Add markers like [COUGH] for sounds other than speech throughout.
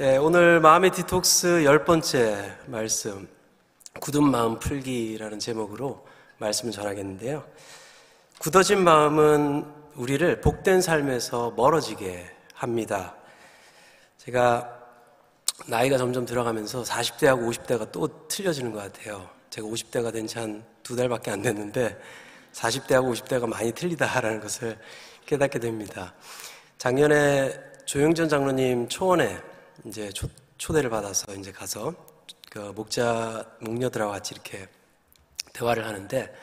예, 오늘 마음의 디톡스 열 번째 말씀, 굳은 마음 풀기라는 제목으로 말씀을 전하겠는데요. 굳어진 마음은 우리를 복된 삶에서 멀어지게 합니다. 제가 나이가 점점 들어가면서 40대하고 50대가 또 틀려지는 것 같아요. 제가 50대가 된 지 한 두 달밖에 안 됐는데 40대하고 50대가 많이 틀리다라는 것을 깨닫게 됩니다. 작년에 조영전 장로님 초원에 이제 초, 초대를 받아서 이제 가서 그 목자 목녀들하고 같이 이렇게 대화를 하는데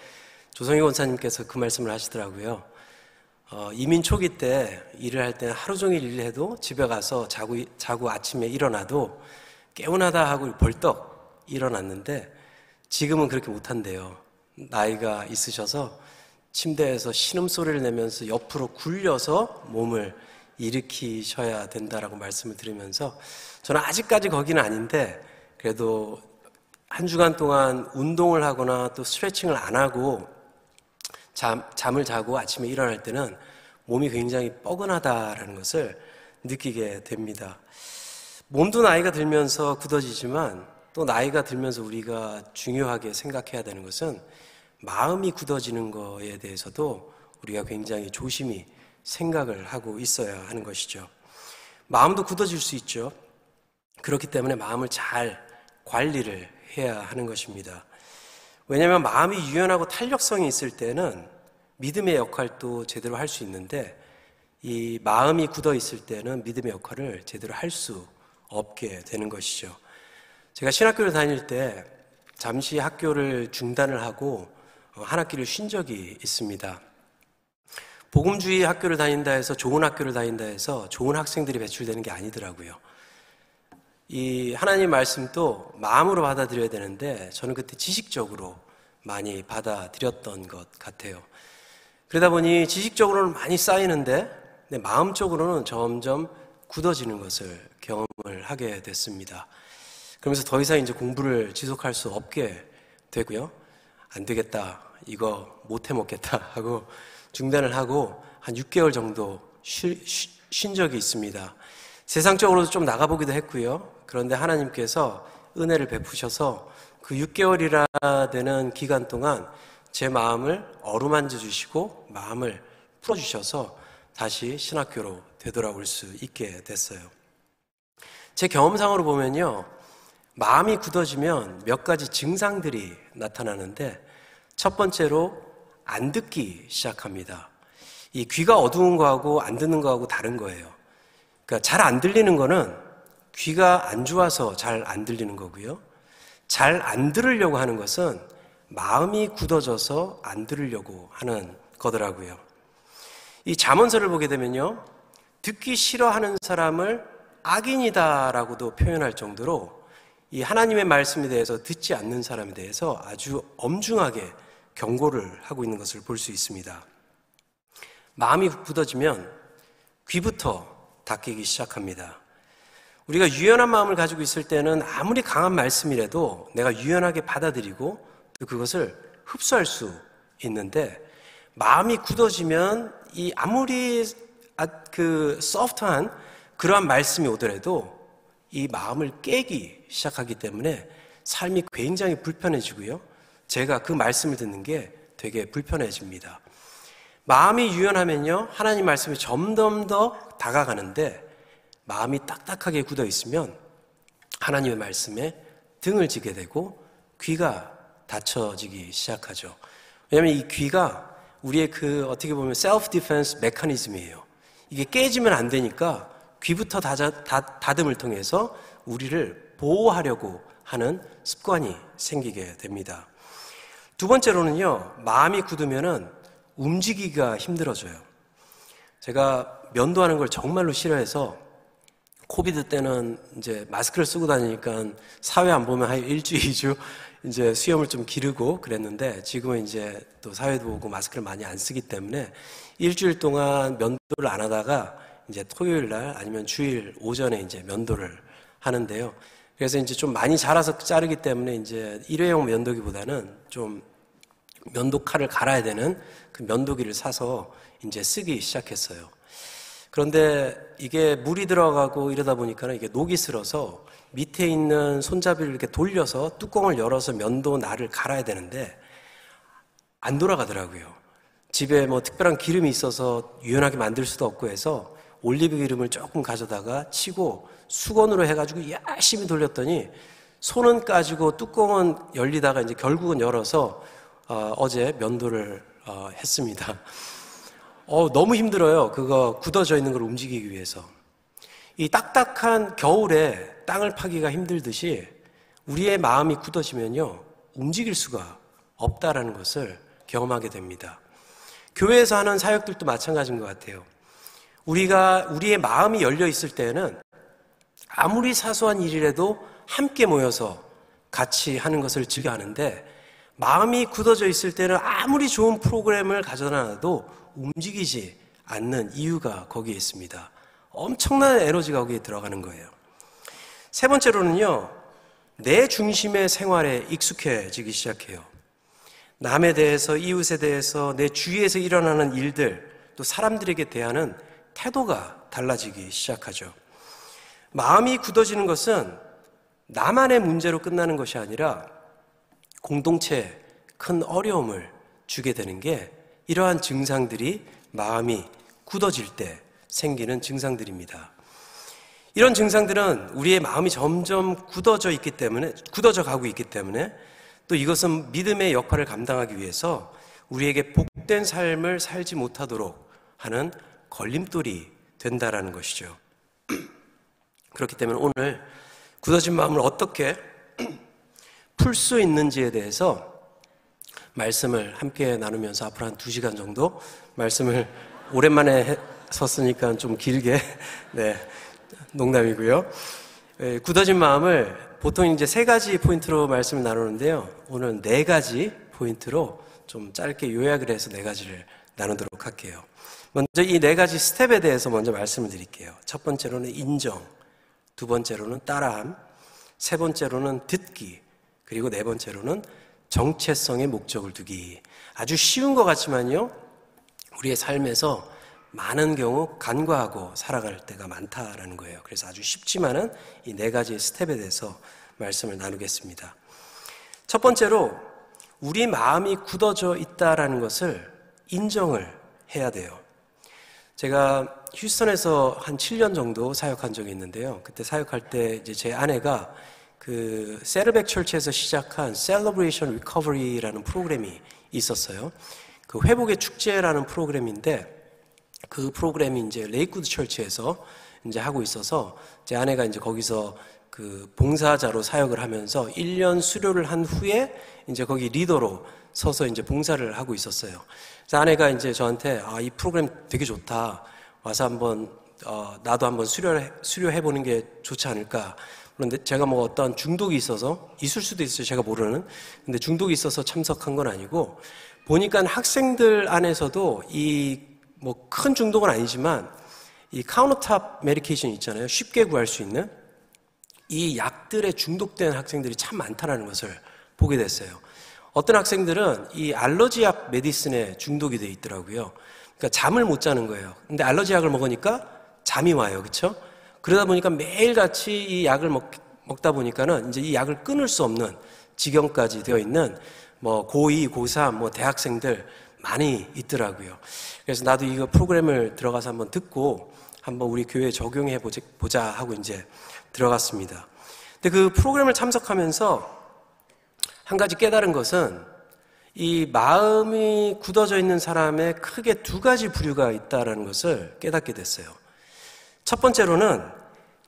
조성희 권사님께서 그 말씀을 하시더라고요. 어, 이민 초기 때 일을 할 때는 하루 종일 일을 해도 집에 가서 자고, 자고 아침에 일어나도 깨운하다 하고 벌떡 일어났는데 지금은 그렇게 못한대요. 나이가 있으셔서 침대에서 신음 소리를 내면서 옆으로 굴려서 몸을 일으키셔야 된다라고 말씀을 드리면서 저는 아직까지 거기는 아닌데 그래도 한 주간 동안 운동을 하거나 또 스트레칭을 안 하고 잠, 잠을 자고 아침에 일어날 때는 몸이 굉장히 뻐근하다라는 것을 느끼게 됩니다. 몸도 나이가 들면서 굳어지지만 또 나이가 들면서 우리가 중요하게 생각해야 되는 것은 마음이 굳어지는 것에 대해서도 우리가 굉장히 조심히 생각을 하고 있어야 하는 것이죠. 마음도 굳어질 수 있죠. 그렇기 때문에 마음을 잘 관리를 해야 하는 것입니다. 왜냐하면 마음이 유연하고 탄력성이 있을 때는 믿음의 역할도 제대로 할 수 있는데 이 마음이 굳어 있을 때는 믿음의 역할을 제대로 할 수 없게 되는 것이죠. 제가 신학교를 다닐 때 잠시 학교를 중단을 하고 한 학기를 쉰 적이 있습니다. 복음주의 학교를 다닌다 해서 좋은 학교를 다닌다 해서 좋은 학생들이 배출되는 게 아니더라고요. 이 하나님 말씀도 마음으로 받아들여야 되는데 저는 그때 지식적으로 많이 받아들였던 것 같아요. 그러다 보니 지식적으로는 많이 쌓이는데 마음적으로는 점점 굳어지는 것을 경험을 하게 됐습니다. 그러면서 더 이상 이제 공부를 지속할 수 없게 되고요. 안 되겠다. 이거 못 해먹겠다. [LAUGHS] 하고 중단을 하고 한 6개월 정도 쉴, 쉰 적이 있습니다. 세상적으로도 좀 나가보기도 했고요. 그런데 하나님께서 은혜를 베푸셔서 그 6개월이라 되는 기간 동안 제 마음을 어루만져 주시고 마음을 풀어주셔서 다시 신학교로 되돌아올 수 있게 됐어요. 제 경험상으로 보면요. 마음이 굳어지면 몇 가지 증상들이 나타나는데 첫 번째로 안 듣기 시작합니다. 이 귀가 어두운 거하고 안 듣는 거하고 다른 거예요. 그러니까 잘 안 들리는 거는 귀가 안 좋아서 잘 안 들리는 거고요. 잘 안 들으려고 하는 것은 마음이 굳어져서 안 들으려고 하는 거더라고요. 이 잠언서를 보게 되면요. 듣기 싫어하는 사람을 악인이다라고도 표현할 정도로 이 하나님의 말씀에 대해서 듣지 않는 사람에 대해서 아주 엄중하게 경고를 하고 있는 것을 볼 수 있습니다. 마음이 굳어지면 귀부터 닫히기 시작합니다. 우리가 유연한 마음을 가지고 있을 때는 아무리 강한 말씀이라도 내가 유연하게 받아들이고 또 그것을 흡수할 수 있는데 마음이 굳어지면 이 아무리 아, 그 소프트한 그러한 말씀이 오더라도 이 마음을 깨기 시작하기 때문에 삶이 굉장히 불편해지고요. 제가 그 말씀을 듣는 게 되게 불편해집니다. 마음이 유연하면요, 하나님 말씀이 점점 더 다가가는데, 마음이 딱딱하게 굳어 있으면 하나님의 말씀에 등을 지게 되고 귀가 닫혀지기 시작하죠. 왜냐하면 이 귀가 우리의 그 어떻게 보면 self defense mechanism이에요. 이게 깨지면 안 되니까 귀부터 닫아, 닫음을 통해서 우리를 보호하려고 하는 습관이 생기게 됩니다. 두 번째로는요, 마음이 굳으면은 움직이기가 힘들어져요. 제가 면도하는 걸 정말로 싫어해서 코비드 때는 이제 마스크를 쓰고 다니니까 사회 안 보면 한 일주, [LAUGHS] 이주 이제 수염을 좀 기르고 그랬는데 지금은 이제 또 사회도 보고 마스크를 많이 안 쓰기 때문에 일주일 동안 면도를 안 하다가 이제 토요일 날 아니면 주일 오전에 이제 면도를 하는데요. 그래서 이제 좀 많이 자라서 자르기 때문에 이제 일회용 면도기보다는 좀 면도 칼을 갈아야 되는 그 면도기를 사서 이제 쓰기 시작했어요. 그런데 이게 물이 들어가고 이러다 보니까 이게 녹이 슬어서 밑에 있는 손잡이를 이렇게 돌려서 뚜껑을 열어서 면도 날을 갈아야 되는데 안 돌아가더라고요. 집에 뭐 특별한 기름이 있어서 유연하게 만들 수도 없고 해서 올리브 기름을 조금 가져다가 치고 수건으로 해가지고 열심히 돌렸더니 손은 까지고 뚜껑은 열리다가 이제 결국은 열어서 어, 제 면도를 어, 했습니다. 어, 너무 힘들어요. 그거 굳어져 있는 걸 움직이기 위해서. 이 딱딱한 겨울에 땅을 파기가 힘들듯이 우리의 마음이 굳어지면요. 움직일 수가 없다라는 것을 경험하게 됩니다. 교회에서 하는 사역들도 마찬가지인 것 같아요. 우리가 우리의 마음이 열려 있을 때는 아무리 사소한 일이라도 함께 모여서 같이 하는 것을 즐겨 하는데 마음이 굳어져 있을 때는 아무리 좋은 프로그램을 가져놔도 움직이지 않는 이유가 거기에 있습니다. 엄청난 에너지가 거기에 들어가는 거예요. 세 번째로는요, 내 중심의 생활에 익숙해지기 시작해요. 남에 대해서, 이웃에 대해서, 내 주위에서 일어나는 일들, 또 사람들에게 대하는 태도가 달라지기 시작하죠. 마음이 굳어지는 것은 나만의 문제로 끝나는 것이 아니라 공동체에 큰 어려움을 주게 되는 게 이러한 증상들이 마음이 굳어질 때 생기는 증상들입니다. 이런 증상들은 우리의 마음이 점점 굳어져 있기 때문에, 굳어져 가고 있기 때문에 또 이것은 믿음의 역할을 감당하기 위해서 우리에게 복된 삶을 살지 못하도록 하는 걸림돌이 된다라는 것이죠. [CLEARS THROAT] 그렇기 때문에 오늘 굳어진 마음을 어떻게 풀 수 있는지에 대해서 말씀을 함께 나누면서 앞으로 한두 시간 정도 말씀을 오랜만에 섰으니까 좀 길게, [LAUGHS] 네, 농담이고요. 네, 굳어진 마음을 보통 이제 세 가지 포인트로 말씀을 나누는데요. 오늘 네 가지 포인트로 좀 짧게 요약을 해서 네 가지를 나누도록 할게요. 먼저 이 네 가지 스텝에 대해서 먼저 말씀을 드릴게요. 첫 번째로는 인정, 두 번째로는 따라함, 세 번째로는 듣기, 그리고 네 번째로는 정체성의 목적을 두기. 아주 쉬운 것 같지만요, 우리의 삶에서 많은 경우 간과하고 살아갈 때가 많다라는 거예요. 그래서 아주 쉽지만은 이 네 가지 스텝에 대해서 말씀을 나누겠습니다. 첫 번째로 우리 마음이 굳어져 있다라는 것을 인정을 해야 돼요. 제가 휴스턴에서 한 7년 정도 사역한 적이 있는데요. 그때 사역할 때 이제 제 아내가 그 Saddleback Church에서 시작한 Celebration Recovery라는 프로그램이 있었어요. 그 회복의 축제라는 프로그램인데 그 프로그램이 이제 Lakewood Church에서 이제 하고 있어서 제 아내가 이제 거기서 그 봉사자로 사역을 하면서 1년 수료를 한 후에 이제 거기 리더로 서서 이제 봉사를 하고 있었어요. 그래서 아내가 이제 저한테 아, 이 프로그램 되게 좋다. 와서 한번 어, 나도 한번 수료를 수료해 보는 게 좋지 않을까. 그런데 제가 뭐 어떤 중독이 있어서 있을 수도 있어요. 제가 모르는. 근데 중독이 있어서 참석한 건 아니고 보니까 학생들 안에서도 이 뭐 큰 중독은 아니지만 이 countertop medication 있잖아요. 쉽게 구할 수 있는 이 약들에 중독된 학생들이 참 많다는 것을 보게 됐어요. 어떤 학생들은 이 allergy약 medicine에 중독이 돼 있더라고요. 그러니까 잠을 못 자는 거예요. 근데 알러지 약을 먹으니까 잠이 와요. 그렇죠? 그러다 보니까 매일같이 이 약을 먹, 먹다 보니까는 이제 이 약을 끊을 수 없는 지경까지 되어 있는 뭐 고2, 고3, 뭐 대학생들 많이 있더라고요. 그래서 나도 이거 프로그램을 들어가서 한번 듣고 한번 우리 교회에 적용해 보자 하고 이제 들어갔습니다. 근데 그 프로그램을 참석하면서 한 가지 깨달은 것은 이 마음이 굳어져 있는 사람의 크게 두 가지 부류가 있다는 것을 깨닫게 됐어요. 첫 번째로는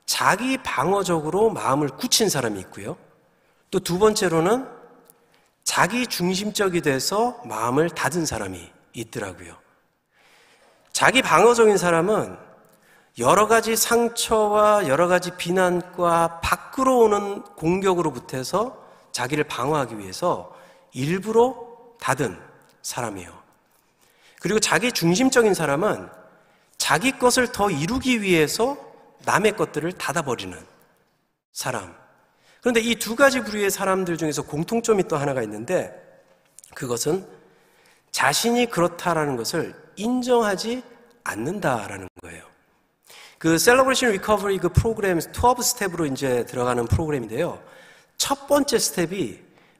자기 방어적으로 마음을 굳힌 사람이 있고요. 또 두 번째로는 자기 중심적이 돼서 마음을 닫은 사람이 있더라고요. 자기 방어적인 사람은 여러 가지 상처와 여러 가지 비난과 밖으로 오는 공격으로 부터 자기를 방어하기 위해서 일부러 닫은 사람이에요. 그리고 자기 중심적인 사람은 자기 것을 더 이루기 위해서 남의 것들을 닫아버리는 사람. 그런데 이 두 가지 부류의 사람들 중에서 공통점이 또 하나가 있는데 그것은 자신이 그렇다라는 것을 인정하지 않는다라는 거예요. 그 Celebration Recovery 그 프로그램 12 스텝으로 이제 들어가는 프로그램인데요. 첫 번째 스텝이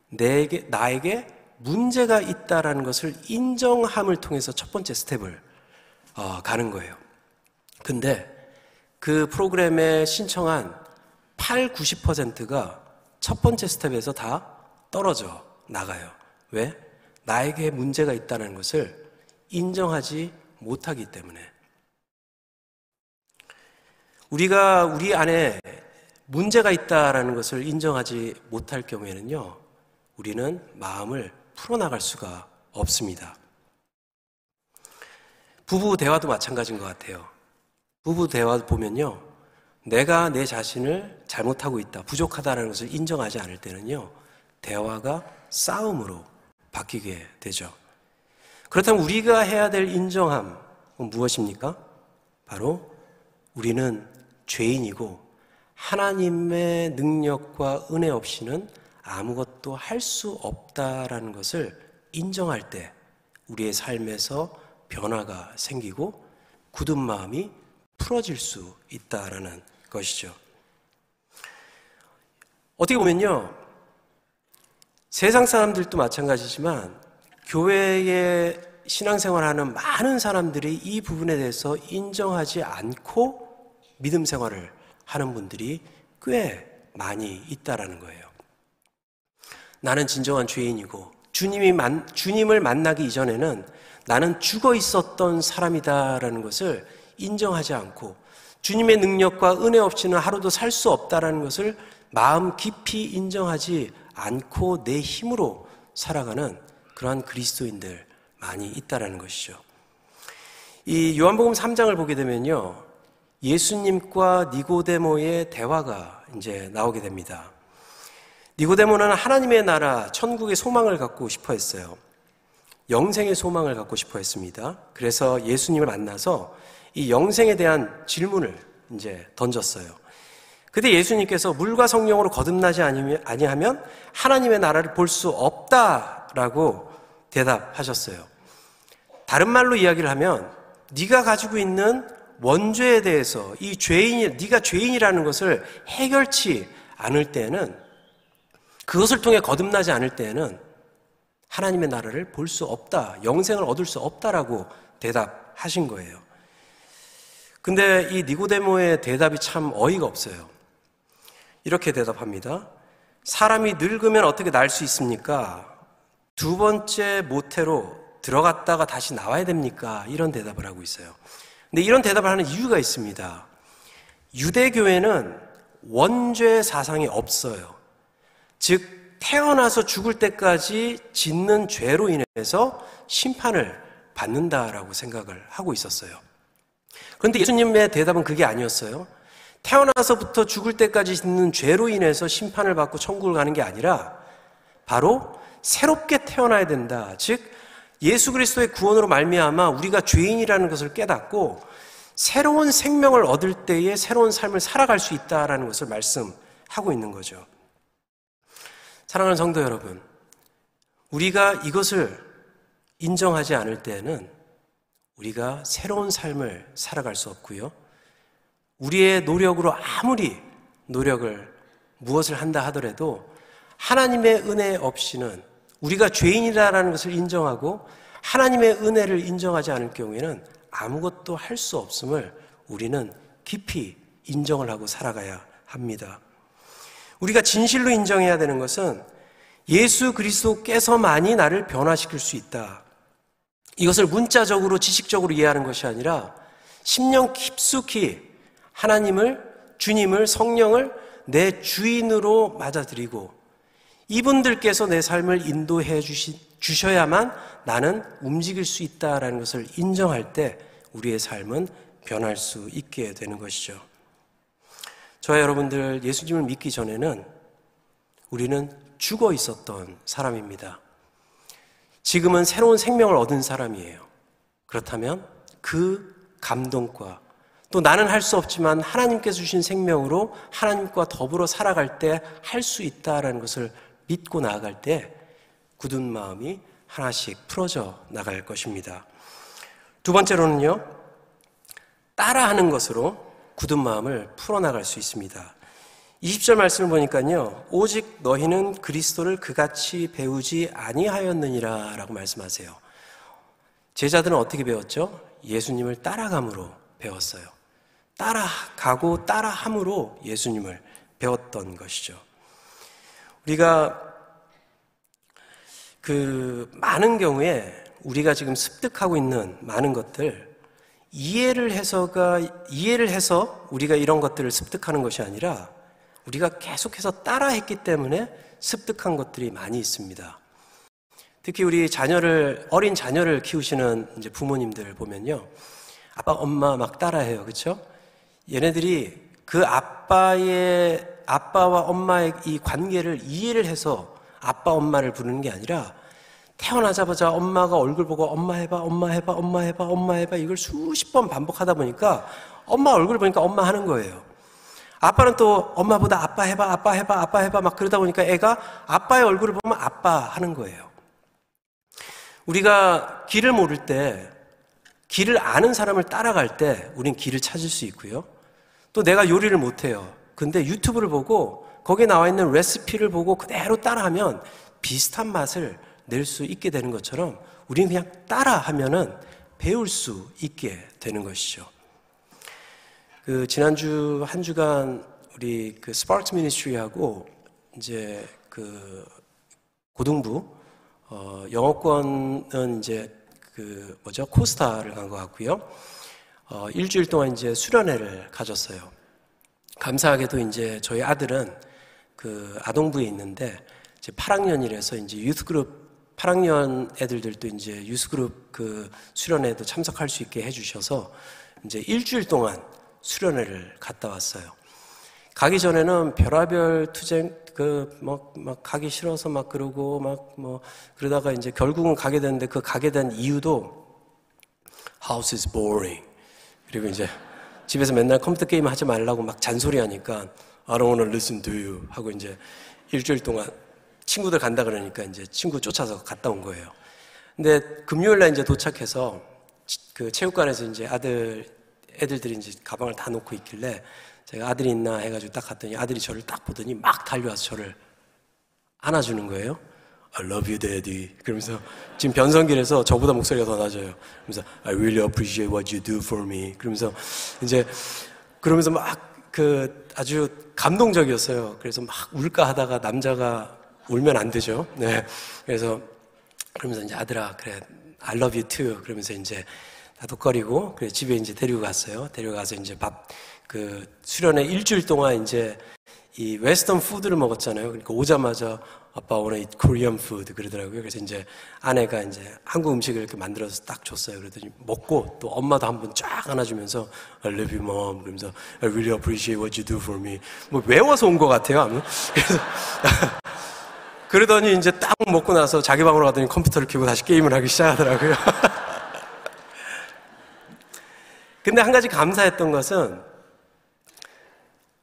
내게 나에게 문제가 있다라는 것을 인정함을 통해서 첫 번째 스텝을 어, 가는 거예요. 근데 그 프로그램에 신청한 8, 90%가 첫 번째 스텝에서 다 떨어져 나가요. 왜? 나에게 문제가 있다는 것을 인정하지 못하기 때문에. 우리가 우리 안에 문제가 있다라는 것을 인정하지 못할 경우에는요, 우리는 마음을 풀어나갈 수가 없습니다. 부부 대화도 마찬가지인 것 같아요. 부부 대화 보면요, 내가 내 자신을 잘못하고 있다, 부족하다는 것을 인정하지 않을 때는요, 대화가 싸움으로 바뀌게 되죠. 그렇다면 우리가 해야 될 인정함은 무엇입니까? 바로 우리는 죄인이고 하나님의 능력과 은혜 없이는 아무것도 할 수 없다라는 것을 인정할 때 우리의 삶에서 변화가 생기고 굳은 마음이 풀어질 수 있다라는 것이죠. 어떻게 보면요. 세상 사람들도 마찬가지지만 교회에 신앙생활하는 많은 사람들이 이 부분에 대해서 인정하지 않고 믿음 생활을 하는 분들이 꽤 많이 있다라는 거예요. 나는 진정한 죄인이고 주님이 만, 주님을 만나기 이전에는 나는 죽어 있었던 사람이다라는 것을 인정하지 않고 주님의 능력과 은혜 없이는 하루도 살 수 없다라는 것을 마음 깊이 인정하지 않고 내 힘으로 살아가는 그러한 그리스도인들 많이 있다라는 것이죠. 이 요한복음 3장을 보게 되면요. 예수님과 니고데모의 대화가 이제 나오게 됩니다. 니고데모는 하나님의 나라, 천국의 소망을 갖고 싶어 했어요. 영생의 소망을 갖고 싶어 했습니다. 그래서 예수님을 만나서 이 영생에 대한 질문을 이제 던졌어요. 그때 예수님께서 물과 성령으로 거듭나지 아니하면 하나님의 나라를 볼 수 없다라고 대답하셨어요. 다른 말로 이야기를 하면 네가 가지고 있는 원죄에 대해서 이 죄인이 네가 죄인이라는 것을 해결치 않을 때는 그것을 통해 거듭나지 않을 때는 하나님의 나라를 볼 수 없다. 영생을 얻을 수 없다라고 대답하신 거예요. 근데 이 니고데모의 대답이 참 어이가 없어요. 이렇게 대답합니다. 사람이 늙으면 어떻게 날 수 있습니까? 두 번째 모태로 들어갔다가 다시 나와야 됩니까? 이런 대답을 하고 있어요. 근데 이런 대답을 하는 이유가 있습니다. 유대교회는 원죄 사상이 없어요. 즉, 태어나서 죽을 때까지 짓는 죄로 인해서 심판을 받는다라고 생각을 하고 있었어요. 그런데 예수님의 대답은 그게 아니었어요. 태어나서부터 죽을 때까지 짓는 죄로 인해서 심판을 받고 천국을 가는 게 아니라 바로 새롭게 태어나야 된다. 즉 예수 그리스도의 구원으로 말미암아 우리가 죄인이라는 것을 깨닫고 새로운 생명을 얻을 때에 새로운 삶을 살아갈 수 있다라는 것을 말씀하고 있는 거죠. 사랑하는 성도 여러분, 우리가 이것을 인정하지 않을 때는 우리가 새로운 삶을 살아갈 수 없고요. 우리의 노력으로 아무리 노력을 무엇을 한다 하더라도 하나님의 은혜 없이는 우리가 죄인이라는 것을 인정하고 하나님의 은혜를 인정하지 않을 경우에는 아무것도 할 수 없음을 우리는 깊이 인정을 하고 살아가야 합니다. 우리가 진실로 인정해야 되는 것은 예수 그리스도께서만이 나를 변화시킬 수 있다. 이것을 문자적으로 지식적으로 이해하는 것이 아니라 심령 깊숙이 하나님을 주님을 성령을 내 주인으로 맞아들이고 이분들께서 내 삶을 인도해 주시, 주셔야만 나는 움직일 수 있다라는 것을 인정할 때 우리의 삶은 변할 수 있게 되는 것이죠. 저와 여러분들 예수님을 믿기 전에는 우리는 죽어 있었던 사람입니다. 지금은 새로운 생명을 얻은 사람이에요. 그렇다면 그 감동과 또 나는 할 수 없지만 하나님께서 주신 생명으로 하나님과 더불어 살아갈 때 할 수 있다라는 것을 믿고 나아갈 때 굳은 마음이 하나씩 풀어져 나갈 것입니다. 두 번째로는요, 따라하는 것으로 굳은 마음을 풀어나갈 수 있습니다. 20절 말씀을 보니까요. 오직 너희는 그리스도를 그같이 배우지 아니하였느니라 라고 말씀하세요. 제자들은 어떻게 배웠죠? 예수님을 따라감으로 배웠어요. 따라가고 따라함으로 예수님을 배웠던 것이죠. 우리가 그 많은 경우에 우리가 지금 습득하고 있는 많은 것들 이해를 해서가 이해를 해서 우리가 이런 것들을 습득하는 것이 아니라 우리가 계속해서 따라했기 때문에 습득한 것들이 많이 있습니다. 특히 우리 자녀를 어린 자녀를 키우시는 이제 부모님들 보면요, 아빠 엄마 막 따라해요, 그렇죠? 얘네들이 그 아빠의 아빠와 엄마의 이 관계를 이해를 해서 아빠 엄마를 부르는 게 아니라 태어나자마자 엄마가 얼굴 보고 엄마 해봐, 엄마 해봐, 엄마 해봐, 엄마 해봐 이걸 수십 번 반복하다 보니까 엄마 얼굴 보니까 엄마 하는 거예요. 아빠는 또 엄마보다 아빠 해봐, 아빠 해봐, 아빠 해봐 막 그러다 보니까 애가 아빠의 얼굴을 보면 아빠 하는 거예요. 우리가 길을 모를 때, 길을 아는 사람을 따라갈 때 우린 길을 찾을 수 있고요. 또 내가 요리를 못해요. 근데 유튜브를 보고 거기에 나와 있는 레시피를 보고 그대로 따라하면 비슷한 맛을 낼 수 있게 되는 것처럼 우리는 그냥 따라 하면은 배울 수 있게 되는 것이죠. 그 지난주 한 주간 우리 그 Sparks ministry하고 이제 그 고등부 어 영어권은 이제 그 뭐죠 코스타를 간 것 같고요. 어 일주일 동안 이제 수련회를 가졌어요. 감사하게도 이제 저희 아들은 그 아동부에 있는데 이제 8학년이라서 이제 유스그룹 8학년 애들들도 이제 유스그룹 그 수련회도 참석할 수 있게 해주셔서 이제 일주일 동안 수련회를 갔다 왔어요. 가기 전에는 별하별 투쟁 그막 막 가기 싫어서 막 그러고 막 뭐 그러다가 이제 결국은 가게 됐는데 그 가게 된 이유도 house is boring 그리고 이제 집에서 맨날 컴퓨터 게임 하지 말라고 막 잔소리하니까 I don't want to listen to you 하고 이제 일주일 동안 친구들 간다 그러니까 이제 친구 쫓아서 갔다 온 거예요. 근데 금요일 날 이제 도착해서 그 체육관에서 이제 아들 애들들이 이제 가방을 다 놓고 있길래 제가 아들이 있나 해가지고 딱 갔더니 아들이 저를 딱 보더니 막 달려와서 저를 안아주는 거예요. I love you, daddy. 그러면서 지금 변성기라서 저보다 목소리가 더 낮아요. 그러면서 I really appreciate what you do for me. 그러면서 이제 그러면서 막 그 아주 감동적이었어요. 그래서 막 울까 하다가 남자가 울면 안 되죠. 네. 그래서 그러면서 이제 아들아 그래 I love you too. 그러면서 이제 다독거리고 그래 집에 이제 데리고 갔어요. 데려가서 이제 밥 그 수련회 일주일 동안 이제 이 웨스턴 푸드를 먹었잖아요. 그러니까 오자마자 아빠 오늘 Korean food 그러더라고요. 그래서 이제 아내가 이제 한국 음식을 이렇게 만들어서 딱 줬어요. 그러더니 먹고 또 엄마도 한 번 쫙 안아주면서 I love you mom 그러면서 I really appreciate what you do for me 뭐 외워서 온 것 같아요. 아무 그래서 그러더니 이제 딱 먹고 나서 자기 방으로 가더니 컴퓨터를 켜고 다시 게임을 하기 시작하더라고요. [LAUGHS] 근데 한 가지 감사했던 것은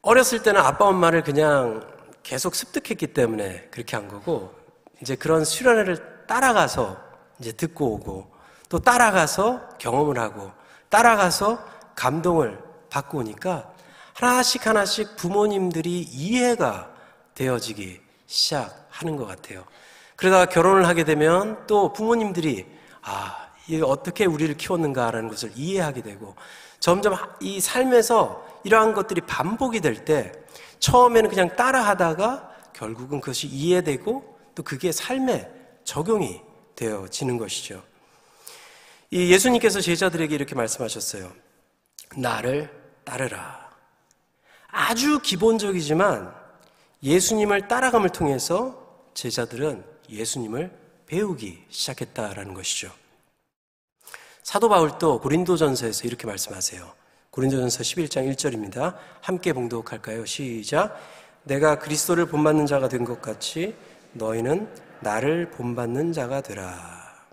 어렸을 때는 아빠 엄마를 그냥 계속 습득했기 때문에 그렇게 한 거고 이제 그런 수련회를 따라가서 이제 듣고 오고 또 따라가서 경험을 하고 따라가서 감동을 받고 오니까 하나씩 하나씩 부모님들이 이해가 되어지기 시작 하는 것 같아요. 그러다가 결혼을 하게 되면 또 부모님들이 아, 어떻게 우리를 키웠는가라는 것을 이해하게 되고 점점 이 삶에서 이러한 것들이 반복이 될 때 처음에는 그냥 따라하다가 결국은 그것이 이해되고 또 그게 삶에 적용이 되어지는 것이죠. 이 예수님께서 제자들에게 이렇게 말씀하셨어요. 나를 따르라. 아주 기본적이지만 예수님을 따라감을 통해서 제자들은 예수님을 배우기 시작했다라는 것이죠. 사도 바울도 고린도전서에서 이렇게 말씀하세요. 고린도전서 11장 1절입니다. 함께 봉독할까요? 시작. 내가 그리스도를 본받는 자가 된 것 같이 너희는 나를 본받는 자가 되라.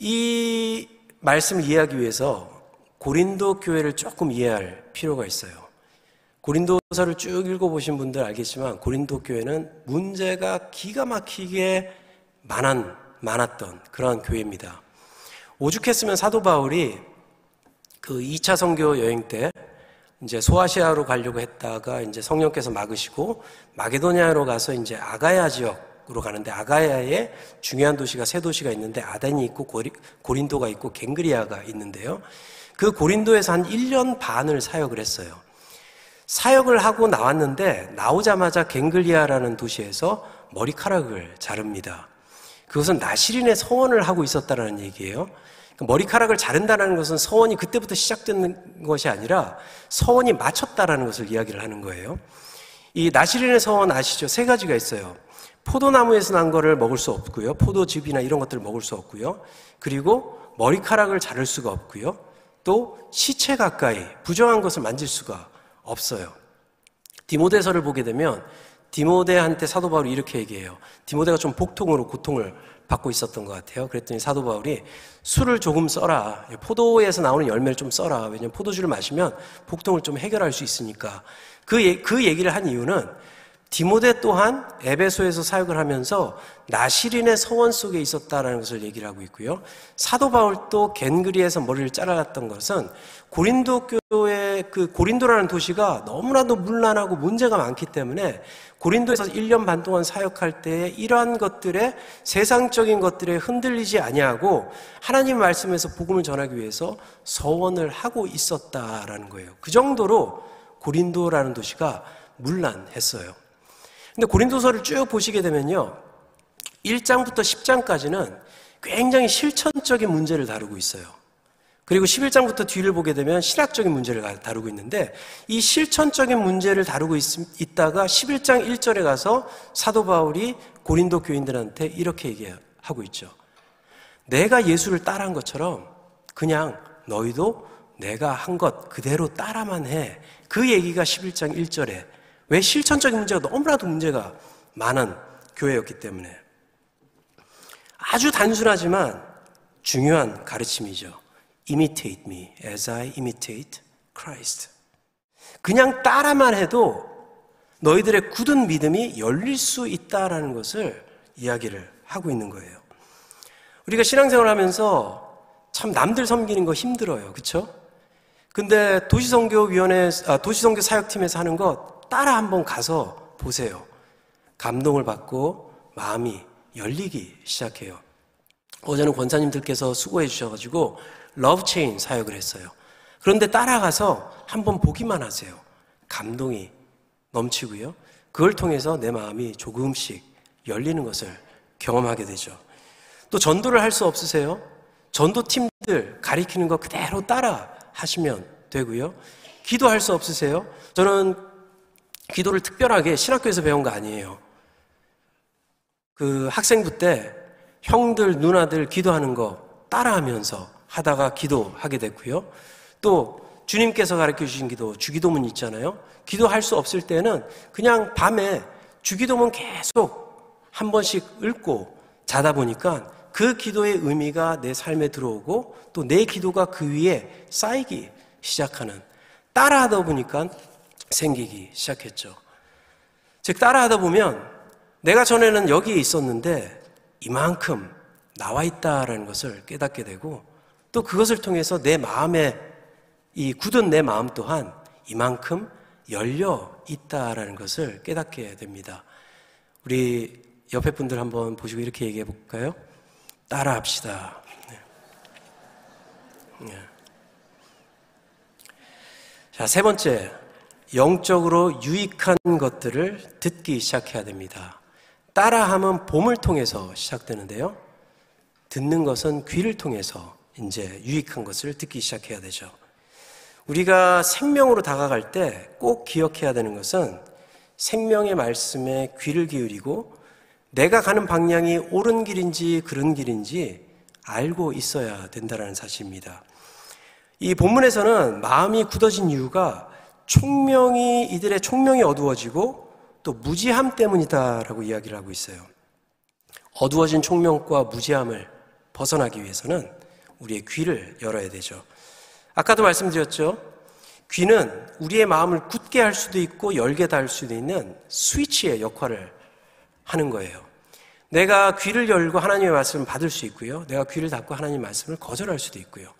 이 말씀을 이해하기 위해서 고린도 교회를 조금 이해할 필요가 있어요. 고린도서를 쭉 읽어보신 분들 알겠지만 고린도 교회는 문제가 기가 막히게 많은, 많았던 그러한 교회입니다. 오죽했으면 사도 바울이 그 2차 선교 여행 때 이제 소아시아로 가려고 했다가 이제 성령께서 막으시고 마게도니아로 가서 이제 아가야 지역으로 가는데 아가야에 중요한 도시가 세 도시가 있는데 아덴이 있고 고리, 고린도가 있고 갱그리아가 있는데요. 그 고린도에서 한 1년 반을 사역을 했어요. 사역을 하고 나왔는데 나오자마자 겐그레아라는 도시에서 머리카락을 자릅니다. 그것은 나실인의 서원을 하고 있었다는 얘기예요. 그 머리카락을 자른다는 것은 서원이 그때부터 시작된 것이 아니라 서원이 마쳤다라는 것을 이야기를 하는 거예요. 이 나실인의 서원 아시죠? 세 가지가 있어요. 포도나무에서 난 거를 먹을 수 없고요. 포도즙이나 이런 것들을 먹을 수 없고요. 그리고 머리카락을 자를 수가 없고요. 또 시체 가까이 부정한 것을 만질 수가 없어요. 디모데서를 보게 되면 디모데한테 사도 바울이 이렇게 얘기해요. 디모데가 좀 복통으로 고통을 받고 있었던 것 같아요. 그랬더니 사도 바울이 술을 조금 써라. 포도에서 나오는 열매를 좀 써라. 왜냐면 포도주를 마시면 복통을 좀 해결할 수 있으니까. 그, 그 얘기를 한 이유는 디모데 또한 에베소에서 사역을 하면서 나시린의 서원 속에 있었다라는 것을 얘기를 하고 있고요. 사도 바울도 겐그리에서 머리를 잘라갔던 것은 고린도 교회 그 고린도라는 도시가 너무나도 문란하고 문제가 많기 때문에 고린도에서 1년 반 동안 사역할 때 이러한 것들에 세상적인 것들에 흔들리지 아니하고 하나님 말씀에서 복음을 전하기 위해서 서원을 하고 있었다라는 거예요. 그 정도로 고린도라는 도시가 문란했어요. 근데 고린도서를 쭉 보시게 되면요. 1장부터 10장까지는 굉장히 실천적인 문제를 다루고 있어요. 그리고 11장부터 뒤를 보게 되면 신학적인 문제를 다루고 있는데 이 실천적인 문제를 다루고 있, 다가 11장 1절에 가서 사도 바울이 고린도 교인들한테 이렇게 얘기하고 있죠. 내가 예수를 따라한 것처럼 그냥 너희도 내가 한 것 그대로 따라만 해. 그 얘기가 11장 1절에 왜 실천적인 문제가 너무나도 문제가 많은 교회였기 때문에 아주 단순하지만 중요한 가르침이죠. Imitate me as I imitate Christ. 그냥 따라만 해도 너희들의 굳은 믿음이 열릴 수 있다라는 것을 이야기를 하고 있는 거예요. 우리가 신앙생활 하면서 참 남들 섬기는 거 힘들어요. 그쵸? 근데 도시선교위원회, 아, 도시선교 사역팀에서 하는 것 따라 한번 가서 보세요. 감동을 받고 마음이 열리기 시작해요. 어제는 권사님들께서 수고해 주셔가지고 Love Chain 사역을 했어요. 그런데 따라가서 한번 보기만 하세요. 감동이 넘치고요. 그걸 통해서 내 마음이 조금씩 열리는 것을 경험하게 되죠. 또 전도를 할 수 없으세요? 전도팀들 가리키는 거 그대로 따라 하시면 되고요. 기도할 수 없으세요? 저는 기도를 특별하게 신학교에서 배운 거 아니에요. 그 학생부 때 형들, 누나들 기도하는 거 따라하면서 하다가 기도하게 됐고요. 또 주님께서 가르쳐 주신 기도, 주기도문 있잖아요. 기도할 수 없을 때는 그냥 밤에 주기도문 계속 한 번씩 읽고 자다 보니까 그 기도의 의미가 내 삶에 들어오고 또 내 기도가 그 위에 쌓이기 시작하는 따라하다 보니까 생기기 시작했죠. 즉, 따라하다 보면 내가 전에는 여기에 있었는데 이만큼 나와 있다라는 것을 깨닫게 되고 또 그것을 통해서 내 마음에 이 굳은 내 마음 또한 이만큼 열려 있다라는 것을 깨닫게 됩니다. 우리 옆에 분들 한번 보시고 이렇게 얘기해 볼까요? 따라 합시다. 네. 네. 자, 세 번째. 영적으로 유익한 것들을 듣기 시작해야 됩니다. 따라함은 봄을 통해서 시작되는데요. 듣는 것은 귀를 통해서 이제 유익한 것을 듣기 시작해야 되죠. 우리가 생명으로 다가갈 때 꼭 기억해야 되는 것은 생명의 말씀에 귀를 기울이고 내가 가는 방향이 옳은 길인지 그른 길인지 알고 있어야 된다는 사실입니다. 이 본문에서는 마음이 굳어진 이유가 총명이 이들의 총명이 어두워지고 또 무지함 때문이다라고 이야기를 하고 있어요. 어두워진 총명과 무지함을 벗어나기 위해서는 우리의 귀를 열어야 되죠. 아까도 말씀드렸죠. 귀는 우리의 마음을 굳게 할 수도 있고 열게 달 수도 있는 스위치의 역할을 하는 거예요. 내가 귀를 열고 하나님의 말씀을 받을 수 있고요. 내가 귀를 닫고 하나님의 말씀을 거절할 수도 있고요.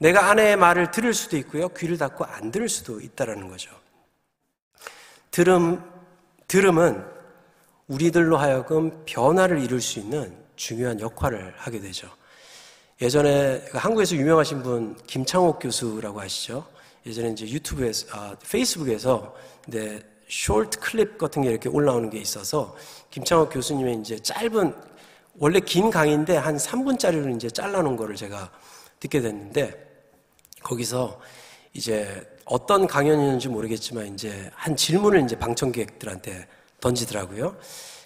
내가 아내의 말을 들을 수도 있고요. 귀를 닫고 안 들을 수도 있다라는 거죠. 들음, 들음은 우리들로 하여금 변화를 이룰 수 있는 중요한 역할을 하게 되죠. 예전에 한국에서 유명하신 분 김창옥 교수라고 아시죠? 예전에 이제 유튜브에서 아, 페이스북에서 네, 쇼트 클립 같은 게 이렇게 올라오는 게 있어서 김창옥 교수님의 이제 짧은 원래 긴 강의인데 한 3분짜리로 이제 잘라놓은 거를 제가 듣게 됐는데 거기서 이제 어떤 강연이었는지 모르겠지만 이제 한 질문을 이제 방청객들한테 던지더라고요.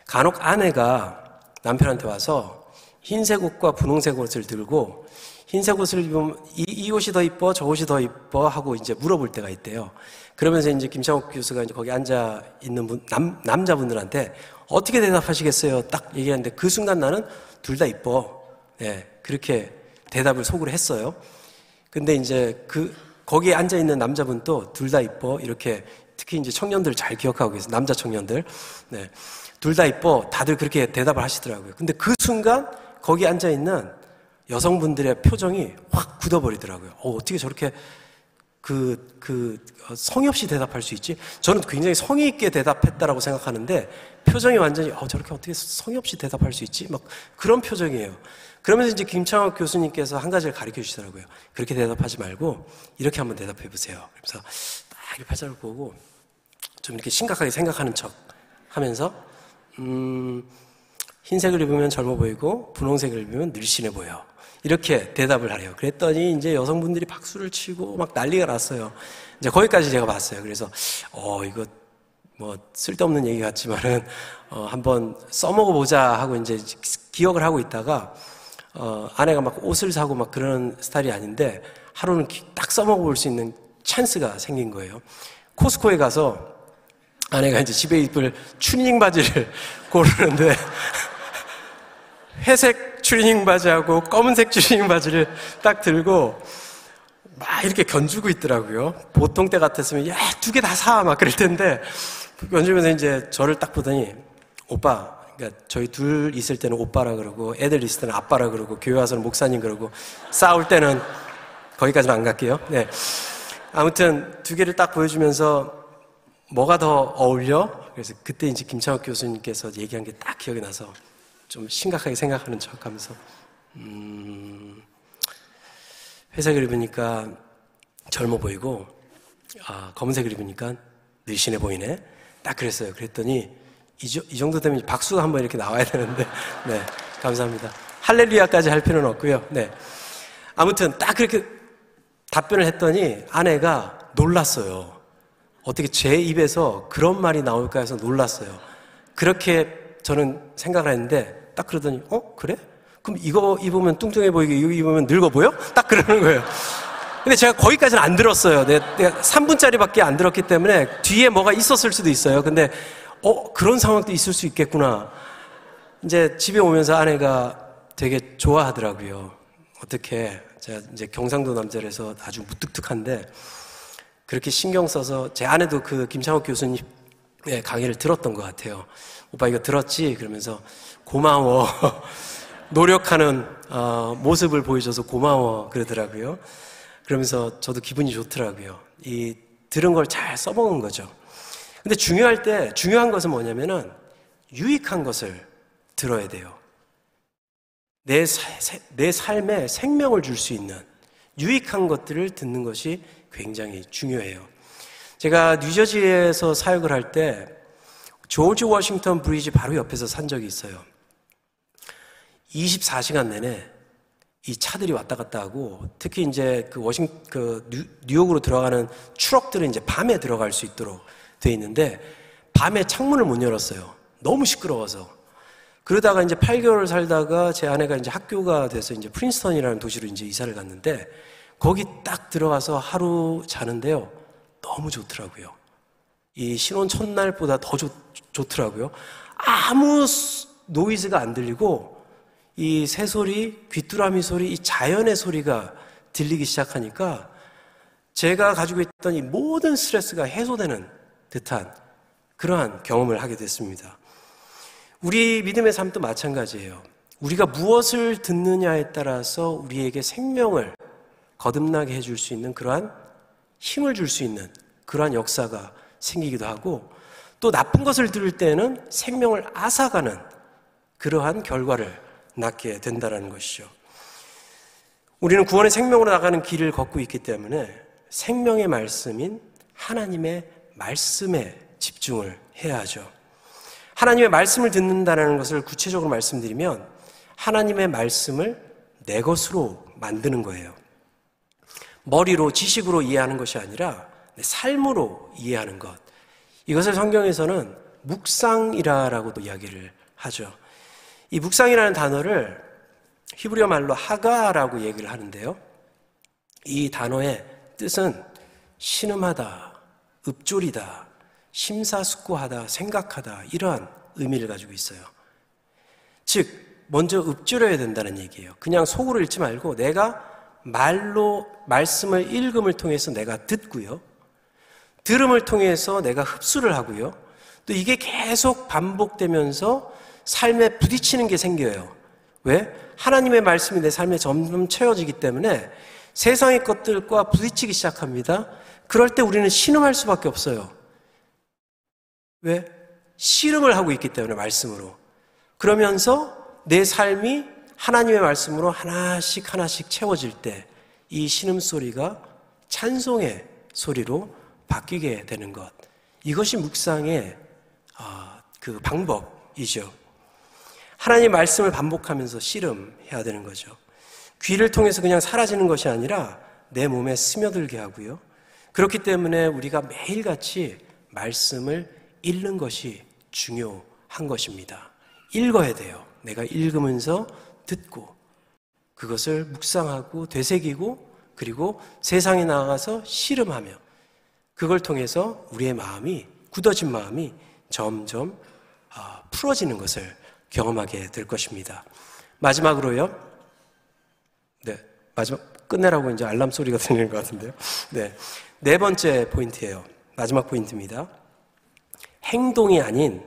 간혹 아내가 남편한테 와서 흰색 옷과 분홍색 옷을 들고 흰색 옷을 입으면 이, 이 옷이 더 이뻐, 저 옷이 더 이뻐 하고 이제 물어볼 때가 있대요. 그러면서 이제 김창욱 교수가 이제 거기 앉아 있는 분, 남, 남자분들한테 어떻게 대답하시겠어요? 딱 얘기하는데 그 순간 나는 둘 다 이뻐. 네, 그렇게 대답을 속으로 했어요. 근데 이제 그, 거기에 앉아 있는 남자분도 둘다 이뻐. 이렇게 특히 이제 청년들 잘 기억하고 계세요. 남자 청년들. 네. 둘 다 이뻐. 다들 그렇게 대답을 하시더라고요. 근데 그 순간 거기 앉아 있는 여성분들의 표정이 확 굳어버리더라고요. 어, 어떻게 저렇게 그, 그, 어, 성의 없이 대답할 수 있지? 저는 굉장히 성의 있게 대답했다라고 생각하는데 표정이 완전히, 어, 저렇게 어떻게 성의 없이 대답할 수 있지? 막 그런 표정이에요. 그러면서 이제 김창욱 교수님께서 한 가지를 가르쳐 주시더라고요. 그렇게 대답하지 말고 이렇게 한번 대답해 보세요. 그래서 딱 이렇게 팔자를 보고 좀 이렇게 심각하게 생각하는 척 하면서, 음, 흰색을 입으면 젊어 보이고 분홍색을 입으면 늘씬해 보여. 이렇게 대답을 하래요. 그랬더니 이제 여성분들이 박수를 치고 막 난리가 났어요. 이제 거기까지 제가 봤어요. 그래서 어 이거 뭐 쓸데없는 얘기 같지만은 어 한번 써먹어 보자 하고 이제 기억을 하고 있다가 어 아내가 막 옷을 사고 막 그런 스타일이 아닌데 하루는 딱 써먹어 볼 수 있는 찬스가 생긴 거예요. 코스코에 가서 아내가 이제 집에 입을 추닝 바지를 [LAUGHS] 고르는데 회색 추리닝 바지하고 검은색 추리닝 바지를 딱 들고 막 이렇게 견주고 있더라고요. 보통 때 같았으면 야 두 개 다 사 막 그럴 텐데 견주면서 이제 저를 딱 보더니 오빠 그러니까 저희 둘 있을 때는 오빠라 그러고 애들 있을 때는 아빠라 그러고 교회 와서는 목사님 그러고 싸울 때는 거기까지는 안 갈게요. 네. 아무튼 두 개를 딱 보여주면서 뭐가 더 어울려? 그래서 그때 이제 김창욱 교수님께서 얘기한 게 딱 기억이 나서 좀 심각하게 생각하는 척 하면서, 음, 회색을 입으니까 젊어 보이고, 아, 검은색을 입으니까 늘씬해 보이네? 딱 그랬어요. 그랬더니, 이, 이 정도 되면 박수가 한번 이렇게 나와야 되는데, [LAUGHS] 네, 감사합니다. 할렐루야까지 할 필요는 없고요. 네. 아무튼 딱 그렇게 답변을 했더니 아내가 놀랐어요. 어떻게 제 입에서 그런 말이 나올까 해서 놀랐어요. 그렇게 저는 생각을 했는데 딱 그러더니 어 그래? 그럼 이거 입으면 뚱뚱해 보이게 이거 입으면 늙어 보여? 딱 그러는 거예요. 근데 제가 거기까지는 안 들었어요. 내가, 내가 3분짜리밖에 안 들었기 때문에 뒤에 뭐가 있었을 수도 있어요. 근데 어 그런 상황도 있을 수 있겠구나. 이제 집에 오면서 아내가 되게 좋아하더라고요. 어떻게 제가 이제 경상도 남자라서 아주 무뚝뚝한데 그렇게 신경 써서 제 아내도 그 김창욱 교수님 강의를 들었던 것 같아요. 오빠 이거 들었지? 그러면서 고마워. [LAUGHS] 노력하는 어, 모습을 보여줘서 고마워 그러더라고요. 그러면서 저도 기분이 좋더라고요. 이 들은 걸 잘 써먹은 거죠. 근데 중요할 때 중요한 것은 뭐냐면은 유익한 것을 들어야 돼요. 내, 내 삶에 생명을 줄 수 있는 유익한 것들을 듣는 것이 굉장히 중요해요. 제가 뉴저지에서 사역을 할 때 조지 워싱턴 브리지 바로 옆에서 산 적이 있어요. 24시간 내내 이 차들이 왔다 갔다 하고 특히 이제 그 워싱 그 뉴욕으로 들어가는 트럭들은 이제 밤에 들어갈 수 있도록 돼 있는데 밤에 창문을 못 열었어요. 너무 시끄러워서. 그러다가 이제 8개월 살다가 제 아내가 이제 학교가 돼서 이제 프린스턴이라는 도시로 이제 이사를 갔는데 거기 딱 들어가서 하루 자는데요. 너무 좋더라고요. 이 신혼 첫날보다 더 좋, 좋더라고요. 아무 노이즈가 안 들리고 이 새소리, 귀뚜라미 소리, 이 자연의 소리가 들리기 시작하니까 제가 가지고 있던 이 모든 스트레스가 해소되는 듯한 그러한 경험을 하게 됐습니다. 우리 믿음의 삶도 마찬가지예요. 우리가 무엇을 듣느냐에 따라서 우리에게 생명을 거듭나게 해줄 수 있는 그러한 힘을 줄 수 있는 그러한 역사가 생기기도 하고 또 나쁜 것을 들을 때는 생명을 앗아가는 그러한 결과를 낳게 된다는 것이죠. 우리는 구원의 생명으로 나가는 길을 걷고 있기 때문에 생명의 말씀인 하나님의 말씀에 집중을 해야 하죠. 하나님의 말씀을 듣는다는 것을 구체적으로 말씀드리면 하나님의 말씀을 내 것으로 만드는 거예요. 머리로 지식으로 이해하는 것이 아니라 내 삶으로 이해하는 것. 이것을 성경에서는 묵상이라고도 이야기를 하죠. 이 묵상이라는 단어를 히브리어 말로 하가라고 얘기를 하는데요. 이 단어의 뜻은 신음하다, 읍조리다, 심사숙고하다, 생각하다 이러한 의미를 가지고 있어요. 즉 먼저 읍조려야 된다는 얘기예요. 그냥 속으로 읽지 말고 내가 말로 말씀을 읽음을 통해서 내가 듣고요. 들음을 통해서 내가 흡수를 하고요. 또 이게 계속 반복되면서 삶에 부딪히는 게 생겨요. 왜? 하나님의 말씀이 내 삶에 점점 채워지기 때문에 세상의 것들과 부딪히기 시작합니다. 그럴 때 우리는 신음할 수밖에 없어요. 왜? 씨름을 하고 있기 때문에 말씀으로. 그러면서 내 삶이 하나님의 말씀으로 하나씩 하나씩 채워질 때 이 신음 소리가 찬송의 소리로 바뀌게 되는 것. 이것이 묵상의 아, 그 방법이죠. 하나님 말씀을 반복하면서 씨름해야 되는 거죠. 귀를 통해서 그냥 사라지는 것이 아니라 내 몸에 스며들게 하고요. 그렇기 때문에 우리가 매일같이 말씀을 읽는 것이 중요한 것입니다. 읽어야 돼요. 내가 읽으면서 듣고 그것을 묵상하고 되새기고 그리고 세상에 나가서 씨름하며 그걸 통해서 우리의 마음이 굳어진 마음이 점점 아, 풀어지는 것을 경험하게 될 것입니다. 마지막으로요. 네, 마지막 끝내라고 이제 알람 소리가 [LAUGHS] 들리는 것 같은데요. 네, 네 번째 포인트예요. 마지막 포인트입니다. 행동이 아닌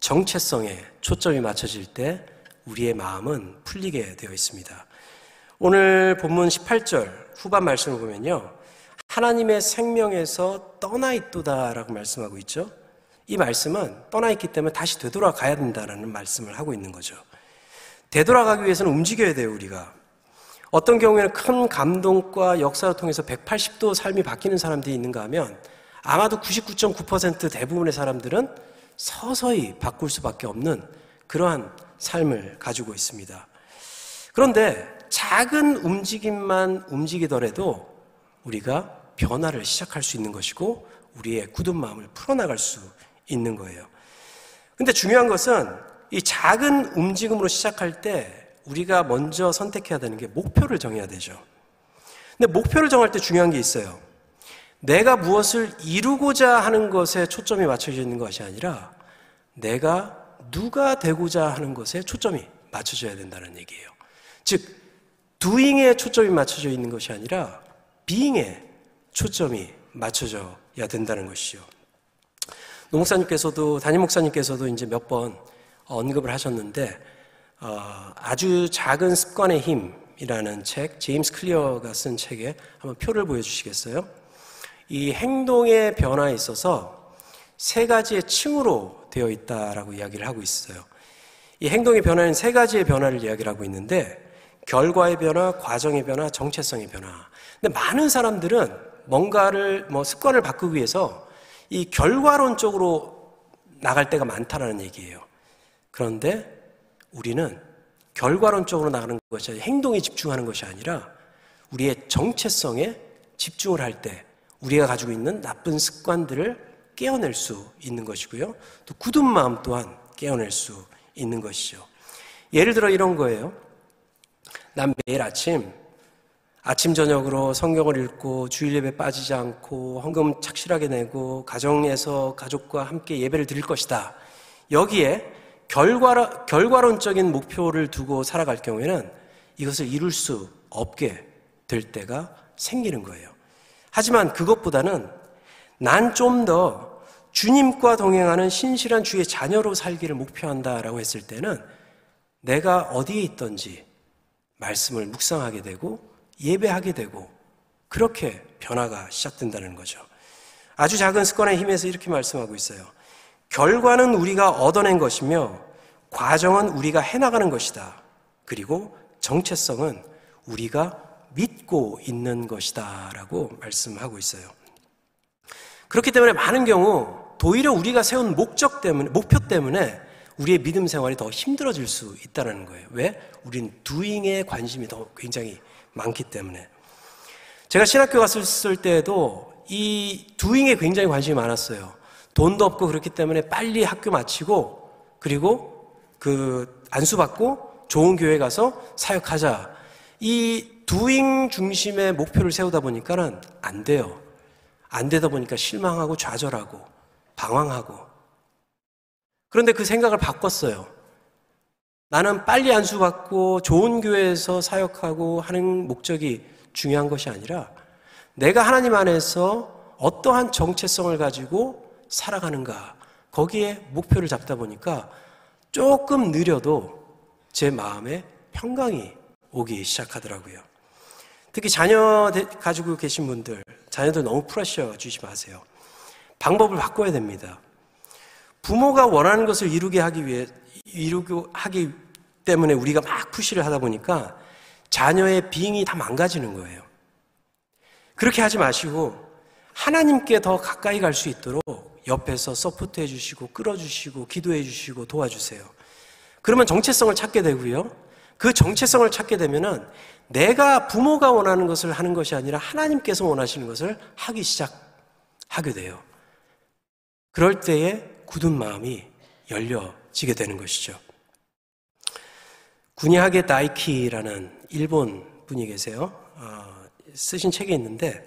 정체성에 초점이 맞춰질 때 우리의 마음은 풀리게 되어 있습니다. 오늘 본문 18절 후반 말씀을 보면요. 하나님의 생명에서 떠나 있도다라고 말씀하고 있죠. 이 말씀은 떠나 있기 때문에 다시 되돌아가야 된다라는 말씀을 하고 있는 거죠. 되돌아가기 위해서는 움직여야 돼요, 우리가. 어떤 경우에는 큰 감동과 역사를 통해서 180도 삶이 바뀌는 사람들이 있는가 하면 아마도 99.9% 대부분의 사람들은 서서히 바꿀 수밖에 없는 그러한 삶을 가지고 있습니다. 그런데 작은 움직임만 움직이더라도 우리가 변화를 시작할 수 있는 것이고 우리의 굳은 마음을 풀어나갈 수 있는 거예요. 근데 중요한 것은 이 작은 움직임으로 시작할 때 우리가 먼저 선택해야 되는 게 목표를 정해야 되죠. 근데 목표를 정할 때 중요한 게 있어요. 내가 무엇을 이루고자 하는 것에 초점이 맞춰져 있는 것이 아니라 내가 누가 되고자 하는 것에 초점이 맞춰져야 된다는 얘기예요. 즉, doing에 초점이 맞춰져 있는 것이 아니라 being에 초점이 맞춰져야 된다는 것이죠. 노 목사님께서도 담임 목사님께서도 이제 몇 번 언급을 하셨는데 어, 아주 작은 습관의 힘이라는 책 제임스 클리어가 쓴 책에 한번 표를 보여주시겠어요? 이 행동의 변화에 있어서 세 가지의 층으로 되어 있다라고 이야기를 하고 있어요. 이 행동의 변화는 세 가지의 변화를 이야기를 하고 있는데 결과의 변화, 과정의 변화, 정체성의 변화. 근데 많은 사람들은 뭔가를 뭐 습관을 바꾸기 위해서 이 결과론적으로 나갈 때가 많다라는 얘기예요. 그런데 우리는 결과론적으로 나가는 것이 아니라 행동에 집중하는 것이 아니라 우리의 정체성에 집중을 할 때 우리가 가지고 있는 나쁜 습관들을 깨어낼 수 있는 것이고요. 또 굳은 마음 또한 깨어낼 수 있는 것이죠. 예를 들어 이런 거예요. 난 매일 아침 아침 저녁으로 성경을 읽고 주일 예배 빠지지 않고 헌금 착실하게 내고 가정에서 가족과 함께 예배를 드릴 것이다. 여기에 결과 결과론적인 목표를 두고 살아갈 경우에는 이것을 이룰 수 없게 될 때가 생기는 거예요. 하지만 그것보다는 난 좀 더 주님과 동행하는 신실한 주의 자녀로 살기를 목표한다라고 했을 때는 내가 어디에 있던지 말씀을 묵상하게 되고 예배하게 되고 그렇게 변화가 시작된다는 거죠. 아주 작은 습관의 힘에서 이렇게 말씀하고 있어요. 결과는 우리가 얻어낸 것이며 과정은 우리가 해나가는 것이다. 그리고 정체성은 우리가 믿고 있는 것이다. 라고 말씀하고 있어요. 그렇기 때문에 많은 경우 도리어 우리가 세운 목적 때문에, 목표 때문에 우리의 믿음 생활이 더 힘들어질 수 있다는 거예요. 왜? 우린 두잉에 관심이 더 굉장히 많기 때문에. 제가 신학교 갔을 때에도 이 두잉에 굉장히 관심이 많았어요. 돈도 없고 그렇기 때문에 빨리 학교 마치고 그리고 그 안수 받고 좋은 교회 가서 사역하자. 이 두잉 중심의 목표를 세우다 보니까는 안 돼요. 안 되다 보니까 실망하고 좌절하고 방황하고. 그런데 그 생각을 바꿨어요. 나는 빨리 안수 받고 좋은 교회에서 사역하고 하는 목적이 중요한 것이 아니라 내가 하나님 안에서 어떠한 정체성을 가지고 살아가는가 거기에 목표를 잡다 보니까 조금 느려도 제 마음에 평강이 오기 시작하더라고요. 특히 자녀 가지고 계신 분들, 자녀들 너무 프레셔 주지 마세요. 방법을 바꿔야 됩니다. 부모가 원하는 것을 이루게 하기 위해, 이루게 하기 때문에 우리가 막 푸시를 하다 보니까 자녀의 빙이 다 망가지는 거예요. 그렇게 하지 마시고 하나님께 더 가까이 갈 수 있도록 옆에서 support 해주시고 끌어주시고 기도해 주시고 도와주세요. 그러면 정체성을 찾게 되고요. 그 정체성을 찾게 되면은 내가 부모가 원하는 것을 하는 것이 아니라 하나님께서 원하시는 것을 하기 시작하게 돼요. 그럴 때에 굳은 마음이 열려지게 되는 것이죠. 구니하게 다이키라는 일본 분이 계세요. 어, 쓰신 책이 있는데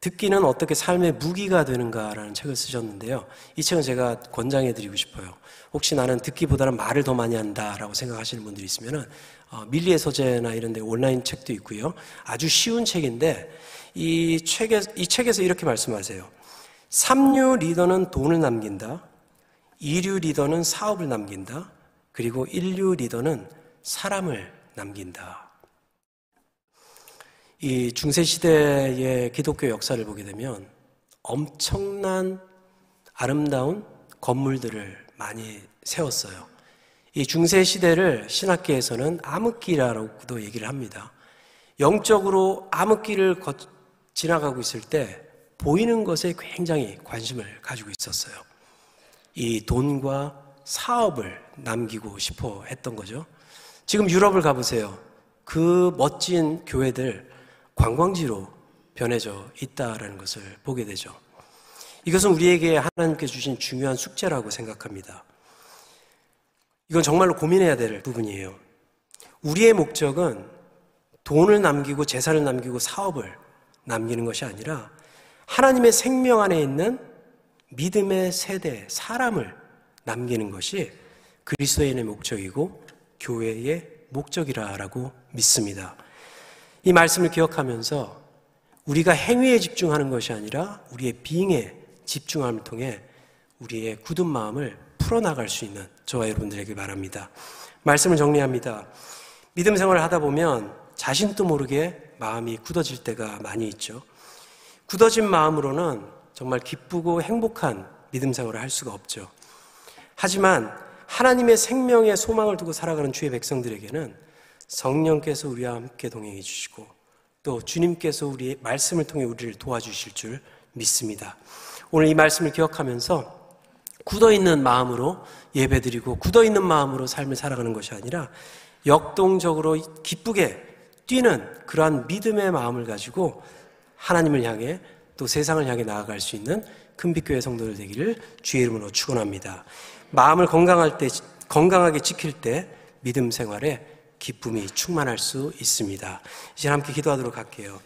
듣기는 어떻게 삶의 무기가 되는가라는 책을 쓰셨는데요. 이 책은 제가 권장해 드리고 싶어요. 혹시 나는 듣기보다는 말을 더 많이 한다라고 생각하시는 분들이 있으면은 어, 밀리의 서재나 이런 데 온라인 책도 있고요. 아주 쉬운 책인데 이 책에 이 책에서 이렇게 말씀하세요. 삼류 리더는 돈을 남긴다. 이류 리더는 사업을 남긴다. 그리고 일류 리더는 사람을 남긴다. 이 중세시대의 기독교 역사를 보게 되면 엄청난 아름다운 건물들을 많이 세웠어요. 이 중세시대를 신학계에서는 암흑기라고도 얘기를 합니다. 영적으로 암흑기를 지나가고 있을 때 보이는 것에 굉장히 관심을 가지고 있었어요. 이 돈과 사업을 남기고 싶어 했던 거죠. 지금 유럽을 가보세요. 그 멋진 교회들 관광지로 변해져 있다라는 것을 보게 되죠. 이것은 우리에게 하나님께 주신 중요한 숙제라고 생각합니다. 이건 정말로 고민해야 될 부분이에요. 우리의 목적은 돈을 남기고 재산을 남기고 사업을 남기는 것이 아니라 하나님의 생명 안에 있는 믿음의 세대, 사람을 남기는 것이 그리스도인의 목적이고 교회의 목적이라고 믿습니다. 이 말씀을 기억하면서 우리가 행위에 집중하는 것이 아니라 우리의 비행에 집중함을 통해 우리의 굳은 마음을 풀어나갈 수 있는 저와 여러분들에게 바랍니다. 말씀을 정리합니다. 믿음 생활을 하다 보면 자신도 모르게 마음이 굳어질 때가 많이 있죠. 굳어진 마음으로는 정말 기쁘고 행복한 믿음 생활을 할 수가 없죠. 하지만 하나님의 생명의 소망을 두고 살아가는 주의 백성들에게는 성령께서 우리와 함께 동행해 주시고 또 주님께서 우리의 말씀을 통해 우리를 도와주실 줄 믿습니다. 오늘 이 말씀을 기억하면서 굳어 있는 마음으로 예배드리고 굳어 있는 마음으로 삶을 살아가는 것이 아니라 역동적으로 기쁘게 뛰는 그러한 믿음의 마음을 가지고 하나님을 향해 또 세상을 향해 나아갈 수 있는 큰빛교회 성도들 되기를 주의 이름으로 축원합니다. 마음을 건강할 때 건강하게 지킬 때 믿음 생활에 기쁨이 충만할 수 있습니다. 이제 함께 기도하도록 할게요.